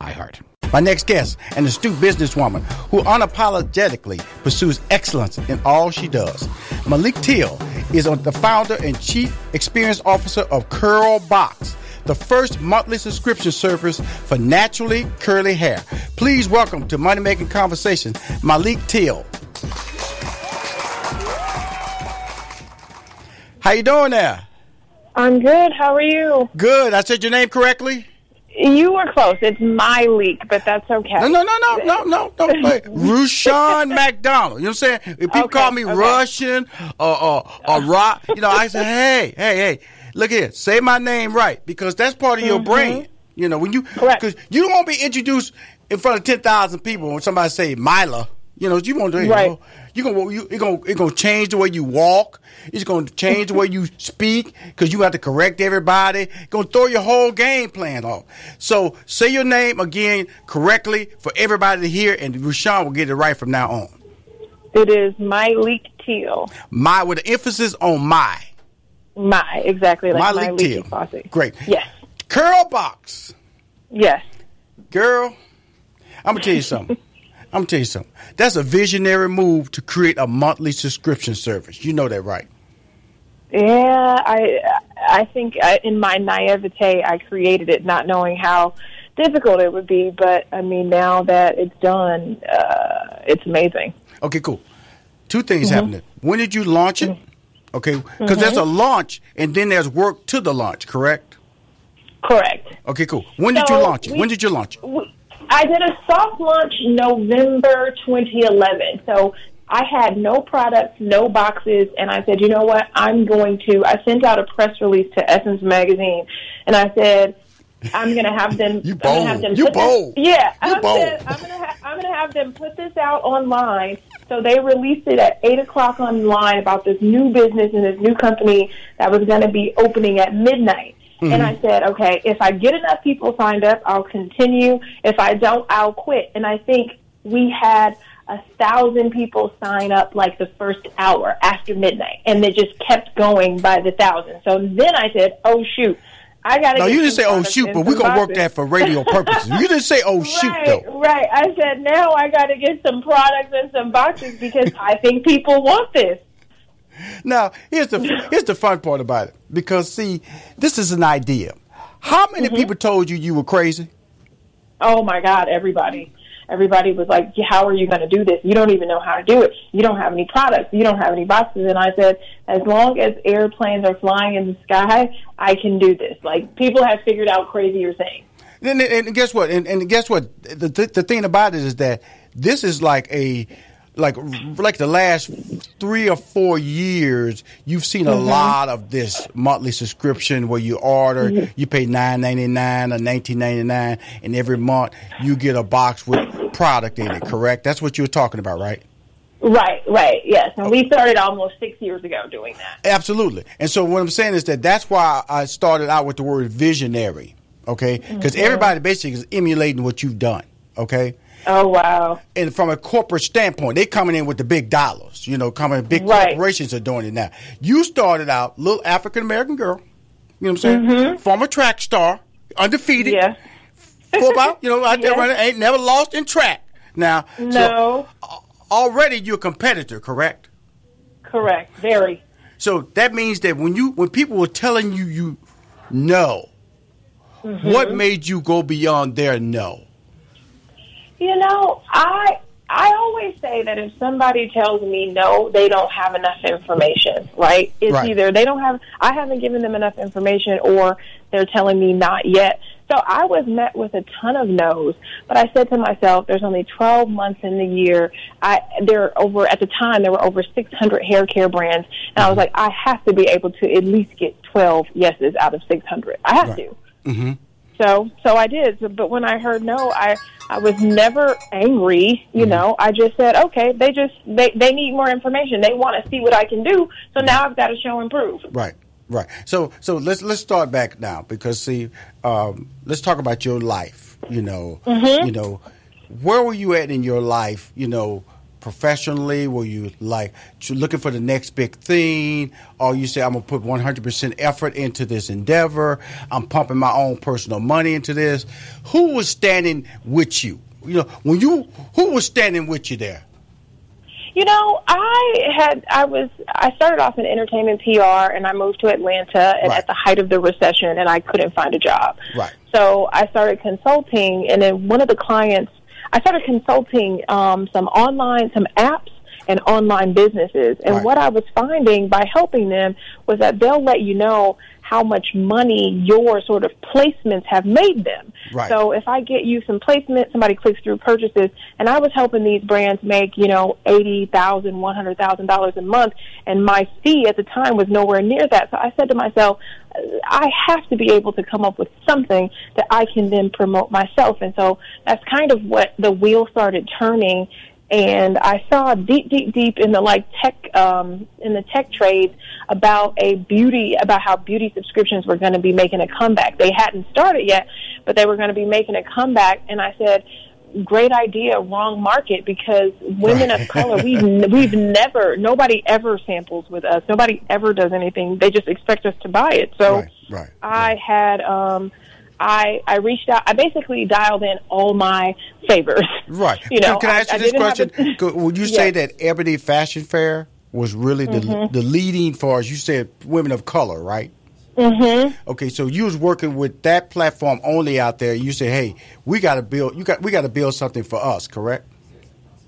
iHeart. My next guest, an astute businesswoman who unapologetically pursues excellence in all she does. Malik Teele is the founder and chief experience officer of Curl Box, the first monthly subscription service for naturally curly hair. Please welcome to Money Making Conversation, Malik Teele. How you doing there? I'm good. How are you? Good. I said your name correctly? You were close. It's my leak, but that's okay. No, no, no, no, no, no, no. Wait. Rushion McDonald. You know what I'm saying? If people Okay, call me okay. Russian or, or, or rock, you know, I say, hey, hey, hey, look here, say my name right because that's part of your brain. You know, when you, Mm-hmm. Correct. because you don't want to be introduced in front of 10,000 people when somebody say Mila. You know, you want to, you Right. know, you gonna, you, it's gonna, it's gonna change the way you walk. It's gonna change the way you speak because you have to correct everybody. It's gonna throw your whole game plan off. So say your name again correctly for everybody to hear, and Rushion will get it right from now on. It is my leak teal. My with an emphasis on my. My exactly like My my, leak leaky teal. faucet. Great. Yes. Curl box, Yes. girl. I'm gonna tell you something. I'm gonna tell you something. That's a visionary move to create a monthly subscription service. You know that, right? Yeah. I I think I, in my naivete I created it, not knowing how difficult it would be. But I mean, now that it's done, uh, it's amazing. Okay, cool. Two things Mm-hmm. happening. When did you launch it? Okay, because there's a launch and then there's work to the launch, correct? Correct. Okay, cool. When did you launch it? we- when did you launch it? we- I did a soft launch November 2011. So I had no products, no boxes, and I said, you know what? I'm going to. I sent out a press release to Essence magazine, and I said, I'm going to have them. You I'm have bold. them You put this- bold. yeah, You I bold. said I'm going. Ha- I'm going to have them put this out online. So they released it at eight o'clock online about this new business and this new company that was going to be opening at midnight. And Mm-hmm. I said, okay, if I get enough people signed up, I'll continue. If I don't, I'll quit. And I think we had a thousand people sign up like the first hour after midnight, and they just kept going by the thousand. So then I said, oh shoot, I got to. No, you didn't say oh shoot, but we're gonna work that for radio purposes. You didn't say oh shoot right, though. Right. I said now I got to get some products and some boxes because I think people want this. Now, here's the here's the fun part about it. Because see, this is an idea. How many Mm-hmm. people told you you were crazy? Oh my God, everybody. Everybody was like, How are you going to do this? You don't even know how to do it. You don't have any products. You don't have any boxes. And I said, As long as airplanes are flying in the sky, I can do this. Like, people have figured out crazier things. And, and, and guess what? And, and guess what? The, the the thing about it is that this is like a like like the last three or four years, you've seen a mm-hmm. lot of this monthly subscription where you order, mm-hmm. you pay nine ninety nine or nineteen ninety nine, and every month you get a box with product in it. Correct? That's what you were talking about, right? Right, right, yes. And we started almost six years ago doing that. Absolutely. And so what I'm saying is that that's why I started out with the word visionary. Okay, mm-hmm. because everybody basically is emulating what you've done. Okay. Oh, wow. and from a corporate standpoint, they coming in with the big dollars. You know, coming big Right. corporations are doing it now. You started out little African American girl. You know what I'm saying? Former track star, undefeated. Yeah. Football. You know, out there Yeah. running, ain't never lost in track. Now, so No, already you're a competitor, correct? correct. Very. So that means that when you when people were telling you you no, Mm-hmm. what made you go beyond their no? You know, I I always say that if somebody tells me no, they don't have enough information, right? It's Right. either they don't have I haven't given them enough information or they're telling me not yet. So I was met with a ton of no's, but I said to myself, there's only 12 months in the year. I there are over at the time there were over 600 hair care brands, and I was mm-hmm. like, I have to be able to at least get 12 yeses out of 600. I have to. Mm-hmm. So so I did. So, but when I heard no, I I was never angry. You know, I just said, okay, they just they they need more information. They want to see what I can do. So now I've got to show and prove. Right, right. So, so let's let's start back now because see, um, let's talk about your life. You know, Mm-hmm. you know, where were you at in your life? You know, professionally, were you like looking for the next big thing, or you say I'm gonna put 100 percent effort into this endeavor? I'm pumping my own personal money into this. Who was standing with you? You know, when you who was standing with you there? You know, I had I was I started off in entertainment PR and I moved to Atlanta and Right. at the height of the recession and I couldn't find a job. Right. So I started consulting and then one of the clients I started consulting um, some online some apps and online businesses. And Right. what I was finding by helping them was that they'll let you know how much money your sort of placements have made them. Right. So if I get you some placement, somebody clicks through purchases, and I was helping these brands make, you know, eighty thousand, one hundred thousand dollars a month, and my fee at the time was nowhere near that. So I said to myself, I have to be able to come up with something that I can then promote myself. And so that's kind of what the wheel started turning. And I saw deep, deep, deep in the like tech, um, in the tech trade about a beauty, about how beauty subscriptions were going to be making a comeback. They hadn't started yet, but they were going to be making a comeback. And I said, great idea, wrong market because women of color, we've, we've never, nobody ever samples with us. Nobody ever does anything. They just expect us to buy it. So Right, right, I had, um, I, I reached out. I basically dialed in all my favors. Right. You know, can, can I ask you this question? a- Could- Would you say Yes. that Ebony Fashion Fair was really the Mm-hmm. the leading for, as you said, women of color, right? Mm-hmm. Okay, so you was working with that platform only out there. You say, hey, we got to build. You got we got to build something for us, correct?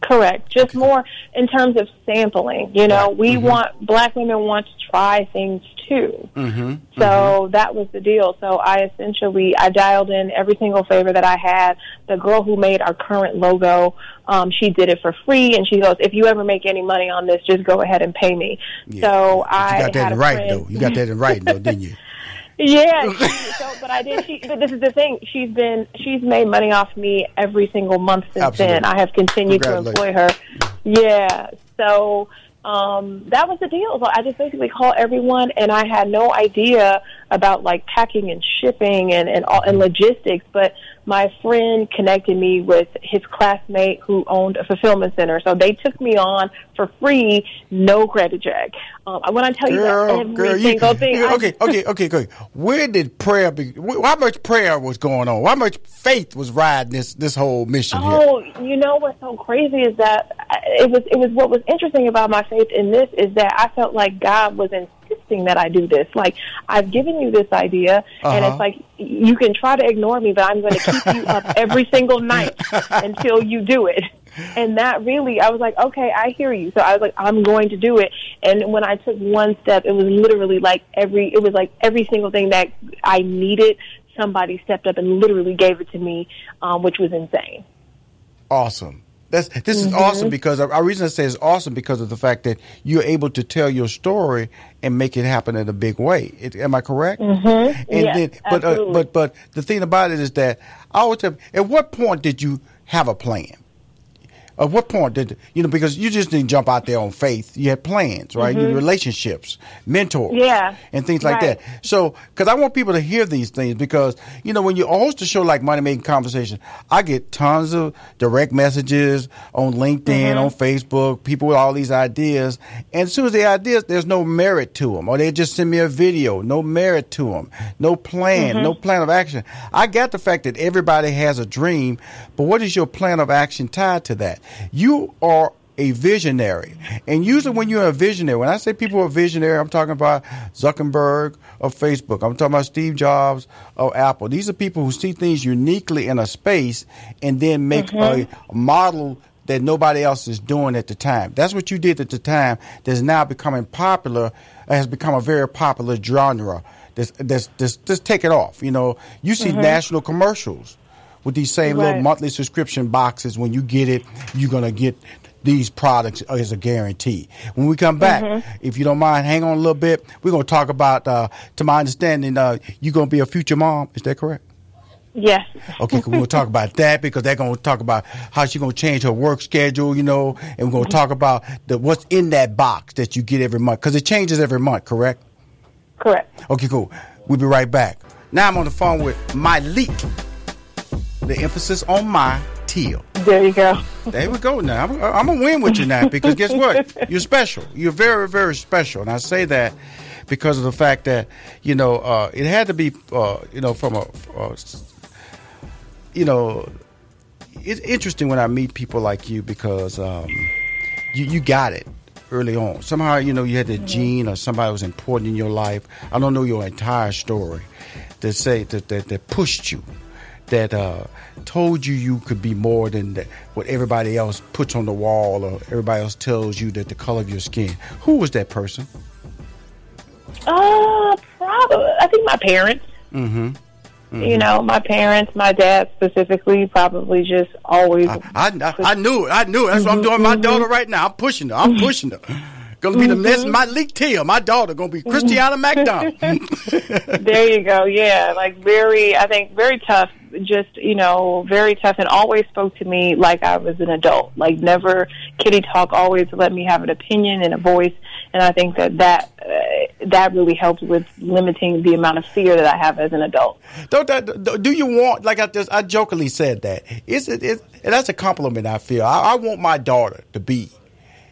Correct. Just more in terms of sampling. You know, Right. we Mhm. want black women want to try things too. Mm-hmm. So that was the deal. So I essentially I dialed in every single favor that I had. The girl who made our current logo, um, she did it for free, and she goes, "If you ever make any money on this, just go ahead and pay me." So I you got that in writing, friend- though. You got that in writing, though, didn't you? Yeah, she, so but I did. She, but this is the thing. She's been she's made money off me every single month since Absolutely. then. I have continued to employ her. Yeah. So um, that was the deal. So I just basically called everyone, and I had no idea about like packing and shipping and and, all, and logistics. But my friend connected me with his classmate who owned a fulfillment center. So they took me on for free, no credit check. Um, I when I tell you that Girl, every girl, you, single thing, I- okay, okay, okay, okay. Where did prayer be? How much prayer was going on? How much faith was riding this this whole mission here? Oh, you know what's so crazy is that it was it was what was interesting about my faith in this is that I felt like God was insisting that I do this. Like I've given you this idea, and Uh-huh. it's like you can try to ignore me, but I'm going to keep you up every single night until you do it. And that really, I was like, okay, I hear you. So I was like, I'm going to do it. And when I took one step, it was literally like every, it was like every single thing that I needed. Somebody stepped up and literally gave it to me, um, which was insane. awesome. That's this Mm-hmm. is awesome because our reason I say it's awesome because of the fact that you're able to tell your story and make it happen in a big way. It, am I correct? Mm-hmm. And Yes, but uh, but but the thing about it is that I always tell. At what point did you have a plan? At what point did you know? Because you just didn't jump out there on faith. You had plans, right? You had relationships, mentors, Mm-hmm. Yeah. and things like Right. that. So, because I want people to hear these things, because you know when you host a show like Money Making Conversation, I get tons of direct messages on LinkedIn, Mm-hmm. on Facebook, people with all these ideas, and as soon as the ideas, there's no merit to them, or they just send me a video, no merit to them, no plan, Mm-hmm. no plan of action. I got the fact that everybody has a dream, but what is your plan of action tied to that? You are a visionary. And usually when you're a visionary, when I say people are visionary, I'm talking about Zuckerberg of Facebook. I'm talking about Steve Jobs of Apple. These are people who see things uniquely in a space and then make mm-hmm. a model that nobody else is doing at the time. That's what you did at the time that's now becoming popular, has become a very popular genre. That's, that's, that's, just take it off. You know, you see mm-hmm. national commercials with these same right. little monthly subscription boxes. When you get it, you're going to get these products as a guarantee. When we come back, mm-hmm. if you don't mind, hang on a little bit. We're going to talk about, uh, to my understanding, uh, you're going to be a future mom. Is that correct? Yes. okay, we're going to talk about that because they're going to talk about how she's going to change her work schedule, you know, and we're going to talk about the what's in that box that you get every month because it changes every month, correct? Correct. Okay, cool. We'll be right back. Now I'm on the phone with Myleik. The emphasis on my teal. There you go. there we go. Now I'm, I'm gonna win with you now because guess what? You're special. You're very, very special, and I say that because of the fact that you know uh, it had to be uh, you know from a uh, you know it's interesting when I meet people like you because um, you you got it early on. Somehow you know you had the mm-hmm. gene or somebody was important in your life. I don't know your entire story that say that that, that pushed you that uh, told you you could be more than the, what everybody else puts on the wall or everybody else tells you that the color of your skin? Who was that person? Uh, probably. I think my parents. Mm-hmm. Mm-hmm. You know, my parents, my dad specifically, probably just always. I, I, I knew it. I knew it. That's what I'm doing. My daughter right now. I'm pushing her. I'm pushing her. Gonna be the next mm-hmm. Myleik Teele. My daughter gonna be Christiana McDonald. there you go. Yeah, like very. I think very tough just you know very tough and always spoke to me like I was an adult. Like never kitty talk. Always let me have an opinion and a voice. And I think that that uh, that really helps with limiting the amount of fear that I have as an adult. Don't that? Do you want like I just I jokingly said that? Is it? Is, and that's a compliment. I feel. I, I want my daughter to be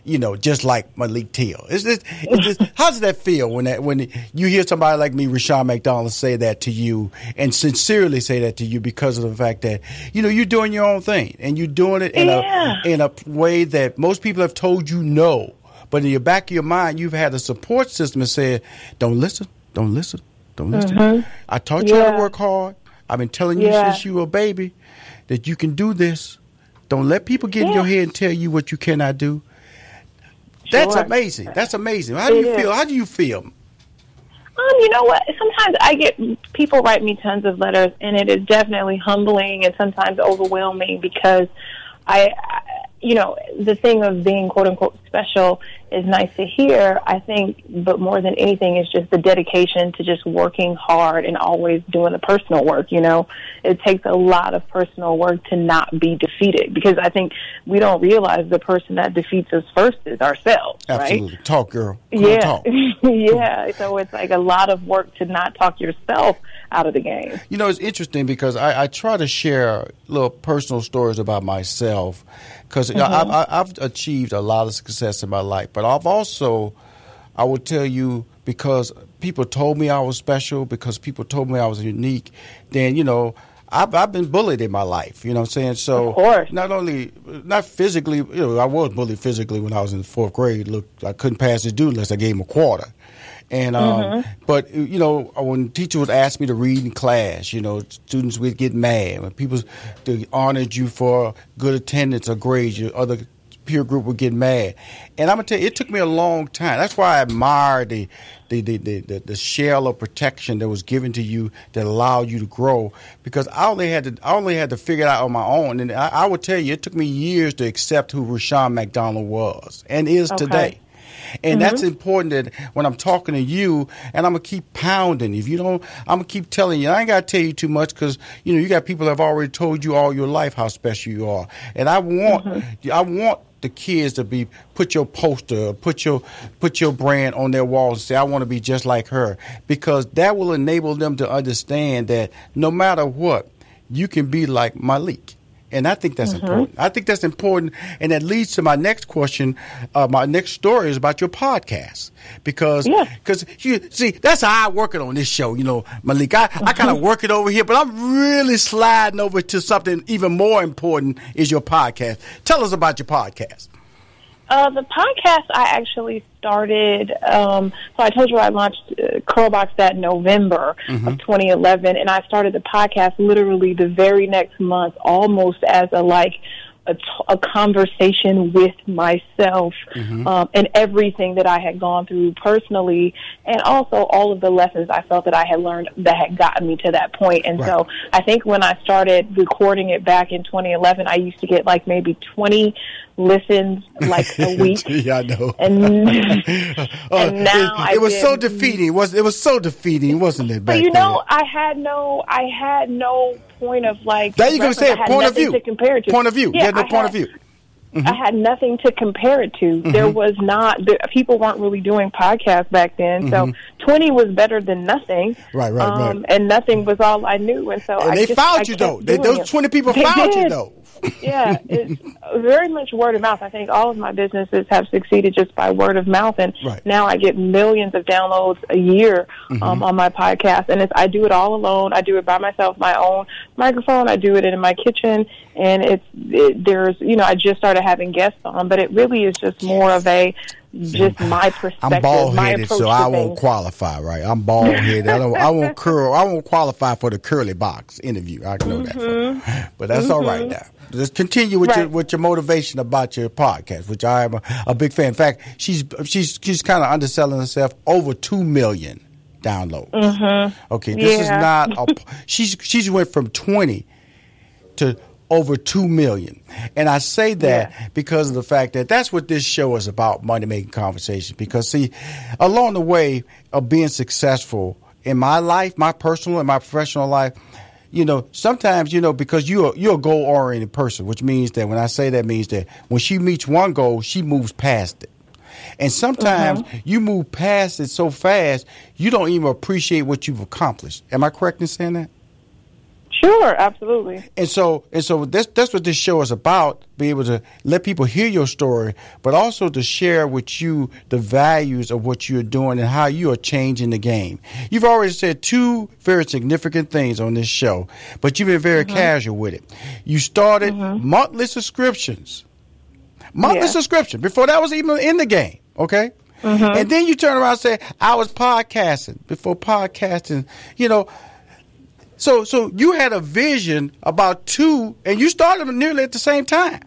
you know, just like Malik Teele. It's just, it's just, how does that feel when that when you hear somebody like me, Rushion McDonald, say that to you and sincerely say that to you because of the fact that you know you're doing your own thing and you're doing it in yeah. a in a way that most people have told you no, but in your back of your mind, you've had a support system and said, "Don't listen, don't listen, don't listen." Mm-hmm. I taught you yeah. how to work hard. I've been telling you yeah. since you were a baby that you can do this. Don't let people get in your head and tell you what you cannot do. That's sure. amazing. That's amazing. How do you feel? How do you feel? Um, you know what? Sometimes I get people write me tons of letters, and it is definitely humbling and sometimes overwhelming because I, you know, the thing of being quote unquote special is nice to hear, I think, but more than anything is just the dedication to just working hard and always doing the personal work, you know. It takes a lot of personal work to not be defeated because I think we don't realize the person that defeats us first is ourselves, Absolutely. right? Talk, girl. Come yeah. Talk. yeah. So it's like a lot of work to not talk yourself out of the game. You know, it's interesting because I, I try to share little personal stories about myself because mm-hmm. I've, I've achieved a lot of success in my life, but I've also, I would tell you, because people told me I was special, because people told me I was unique, then you know. I've, I've been bullied in my life, you know what I'm saying? So not only not physically, you know, I was bullied physically when I was in the fourth grade. Look, I couldn't pass the dude unless I gave him a quarter. And um, mm-hmm. but you know when teachers would ask me to read in class, you know students would get mad when people they honored you for good attendance or grades. Your other peer group would get mad, and I'm gonna tell you, it took me a long time. That's why I admire the the, the, the, the, the shell of protection that was given to you that allowed you to grow. Because I only had to I only had to figure it out on my own, and I, I would tell you, it took me years to accept who Rushion McDonald was and is okay. today. And mm-hmm. that's important that when I'm talking to you, and I'm gonna keep pounding. If you don't, I'm gonna keep telling you. I ain't gotta tell you too much because you know you got people that have already told you all your life how special you are. And I want, mm-hmm. I want the kids to be put your poster, put your put your brand on their walls and say, I want to be just like her. Because that will enable them to understand that no matter what, you can be like Myleik. And I think that's mm-hmm. important. I think that's important. And that leads to my next question. Uh, my next story is about your podcast. Because, because yeah. you see, that's how I work it on this show. You know, Malik. I, mm-hmm. I kind of work it over here, but I'm really sliding over to something even more important is your podcast. Tell us about your podcast. Uh, the podcast I actually started. Um, so I told you I launched uh, curlBOX that November Mm-hmm. of 2011, and I started the podcast literally the very next month, almost as a like a, t- a conversation with myself Mm-hmm. um, and everything that I had gone through personally, and also all of the lessons I felt that I had learned that had gotten me to that point. And so I think when I started recording it back in 2011, I used to get like maybe 20 listens like a week. yeah, I know. And, Uh, and now it, I it was get- so defeating. It was it was so defeating, wasn't it? But you know, then? I had no, I had no point of like. there you go. Say it. Point of view. To compare to. Point of view. Yeah, no I point had- of view. I had nothing to compare it to. There Mm-hmm. was not. The, people weren't really doing podcasts back then, so twenty was better than nothing. Mm-hmm. Right, right, right. um, And nothing was all I knew, and so And I they just, found you though. They, those twenty people They found you though. yeah, it's very much word of mouth. I think all of my businesses have succeeded just by word of mouth, and Right. Mm-hmm. now I get millions of downloads a year um, on my podcast. And it's I do it all alone. I do it by myself, my own microphone. I do it in my kitchen, and it's it, there's you know I just started having guests on, but it really is just more of a just my perspective, I'm bald headed, so I won't qualify. Right? I'm bald headed. I don't. I won't curl. I won't qualify for the curly box interview. I know that, for, but that's all right now. Just continue with your Mm-hmm. With your motivation about your podcast, which I am a, a big fan. In fact, she's she's she's kind of underselling herself. Over two million downloads. Okay, this is Mm-hmm. Not. A, she's she's went from twenty to over 2 million. And I say that Yeah. because of the fact that that's what this show is about money making conversations. Because, see, along the way of being successful in my life, my personal and my professional life, you know, sometimes, you know, because you're, you're a goal oriented person, which means that when I say that means that when she meets one goal, she moves past it. And sometimes uh-huh. you move past it so fast, you don't even appreciate what you've accomplished. Am I correct in saying that? Sure, absolutely. And so, and so that's that's what this show is about: be able to let people hear your story, but also to share with you the values of what you're doing and how you are changing the game. You've already said two very significant things on this show, but you've been very mm-hmm. casual with it. You started mm-hmm. monthly subscriptions, monthly Yeah. subscription before that was even in the game. Okay. Mm-hmm. And then you turn around and say, I was podcasting before podcasting, you know, so, so you had a vision about two, and you started them nearly at the same time.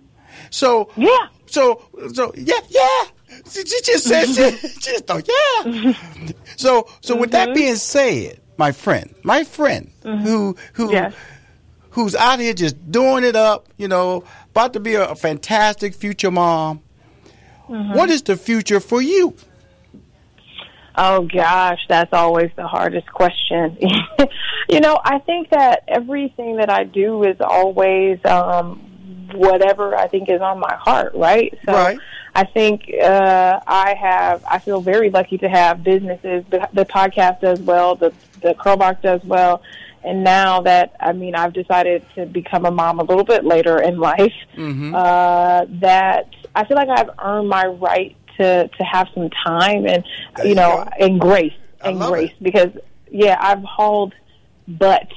So, Yeah. So, so yeah, yeah. She, she just said, she, she just thought, yeah. So, so with that mm-hmm. being said, my friend, my friend, mm-hmm. who, who, Yes. who's out here just doing it up, you know, about to be a, a fantastic future mom. Mm-hmm. What is the future for you? Oh gosh, that's always the hardest question. you know, I think that everything that I do is always um whatever I think is on my heart, right? So Right. I think uh I have I feel very lucky to have businesses the, the podcast does well, the the curlBOX does well. And now that I mean I've decided to become a mom a little bit later in life, uh that I feel like I've earned my right to to have some time and There you know and grace and grace it. because yeah I've hauled butt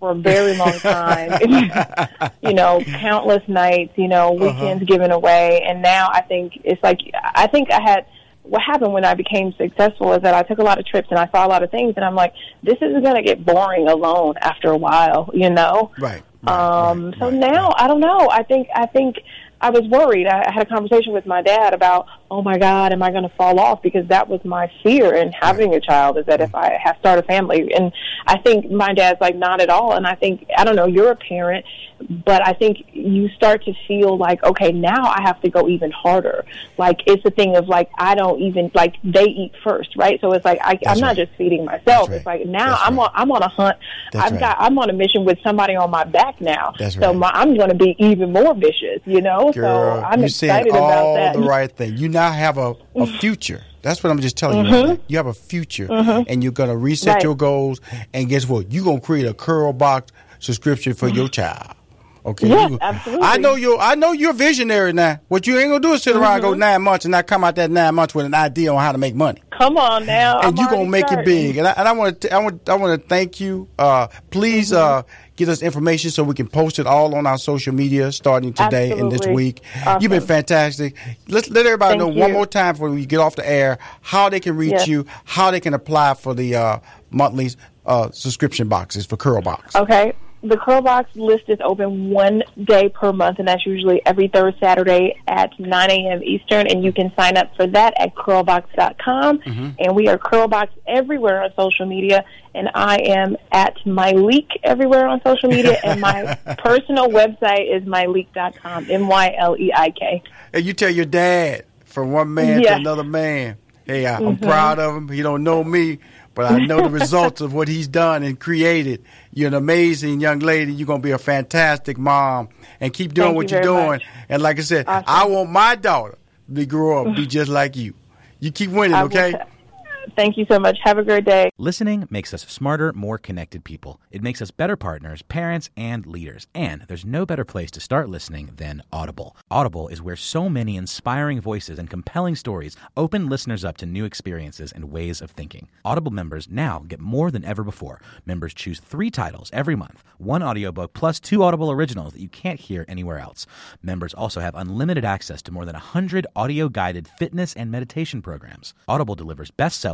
for a very long time you know countless nights you know weekends given away and now I think it's like I think I had what happened when I became successful is that I took a lot of trips and I saw a lot of things and I'm like this is going to get boring alone after a while you know Right. right, um, right, so right, now. I don't know. I think I think I was worried. I, had a conversation with my dad about, oh my God, am I going to fall off? Because that was my fear in having a child is that if I have start a family, and I think my dad's like not at all. And I think I don't know. You're a parent, but I think you start to feel like, okay, now I have to go even harder. Like it's a thing of like I don't even like they eat first, right? So it's like I, I'm not right. just feeding myself. That's It's like now That's I'm right. on I'm on a hunt. That's I've right. got I'm on a mission with somebody on my back now. That's so right. my, I'm going to be even more vicious, you know. Girl, so I'm you excited said about that. the right thing. You now have a, a mm-hmm. future. That's what I'm just telling you. Right. Mm-hmm. You have a future, mm-hmm. and you're gonna reset Right. your goals. And guess what? You're gonna create a curl box subscription for your child. Okay. Yes, You- absolutely. I know you. I know you're a visionary now. What you ain't gonna do is sit around Mm-hmm. go nine months and not come out that nine months with an idea on how to make money. Come on now. and I'm you gonna make it big. And I, and I want to, I want, I want to thank you. Uh, please, Mm-hmm. uh, get us information so we can post it all on our social media starting today and this Absolutely. week. You've been fantastic. Let's let everybody Thank know one more time before we get off the air how they can reach Yes. you, how they can apply for the uh, monthly uh, subscription boxes for curlBOX. Okay. The curlBOX list is open one day per month, and that's usually every third Saturday at 9 a.m. Eastern. And you can sign up for that at curlbox.com. Mm-hmm. And we are curlBOX everywhere on social media. And I am at Myleik everywhere on social media. and my personal website is myleak.com, M Y L E I K. And you tell your dad from one man to another man, hey, I, Mm-hmm. I'm proud of him. He don't know me, but I know the results of what he's done and created. You're an amazing young lady. You're gonna be a fantastic mom, and keep doing Thank what you you're doing. much. And like I said, Awesome. I want my daughter to grow up be just like you. You keep winning, I okay? Thank you so much. Have a great day. Listening makes us smarter, more connected people. It makes us better partners, parents, and leaders. And there's no better place to start listening than Audible. Audible is where so many inspiring voices and compelling stories open listeners up to new experiences and ways of thinking. Audible members now get more than ever before. Members choose three titles every month one audiobook plus two Audible originals that you can't hear anywhere else. Members also have unlimited access to more than 100 audio guided fitness and meditation programs. Audible delivers bestsellers,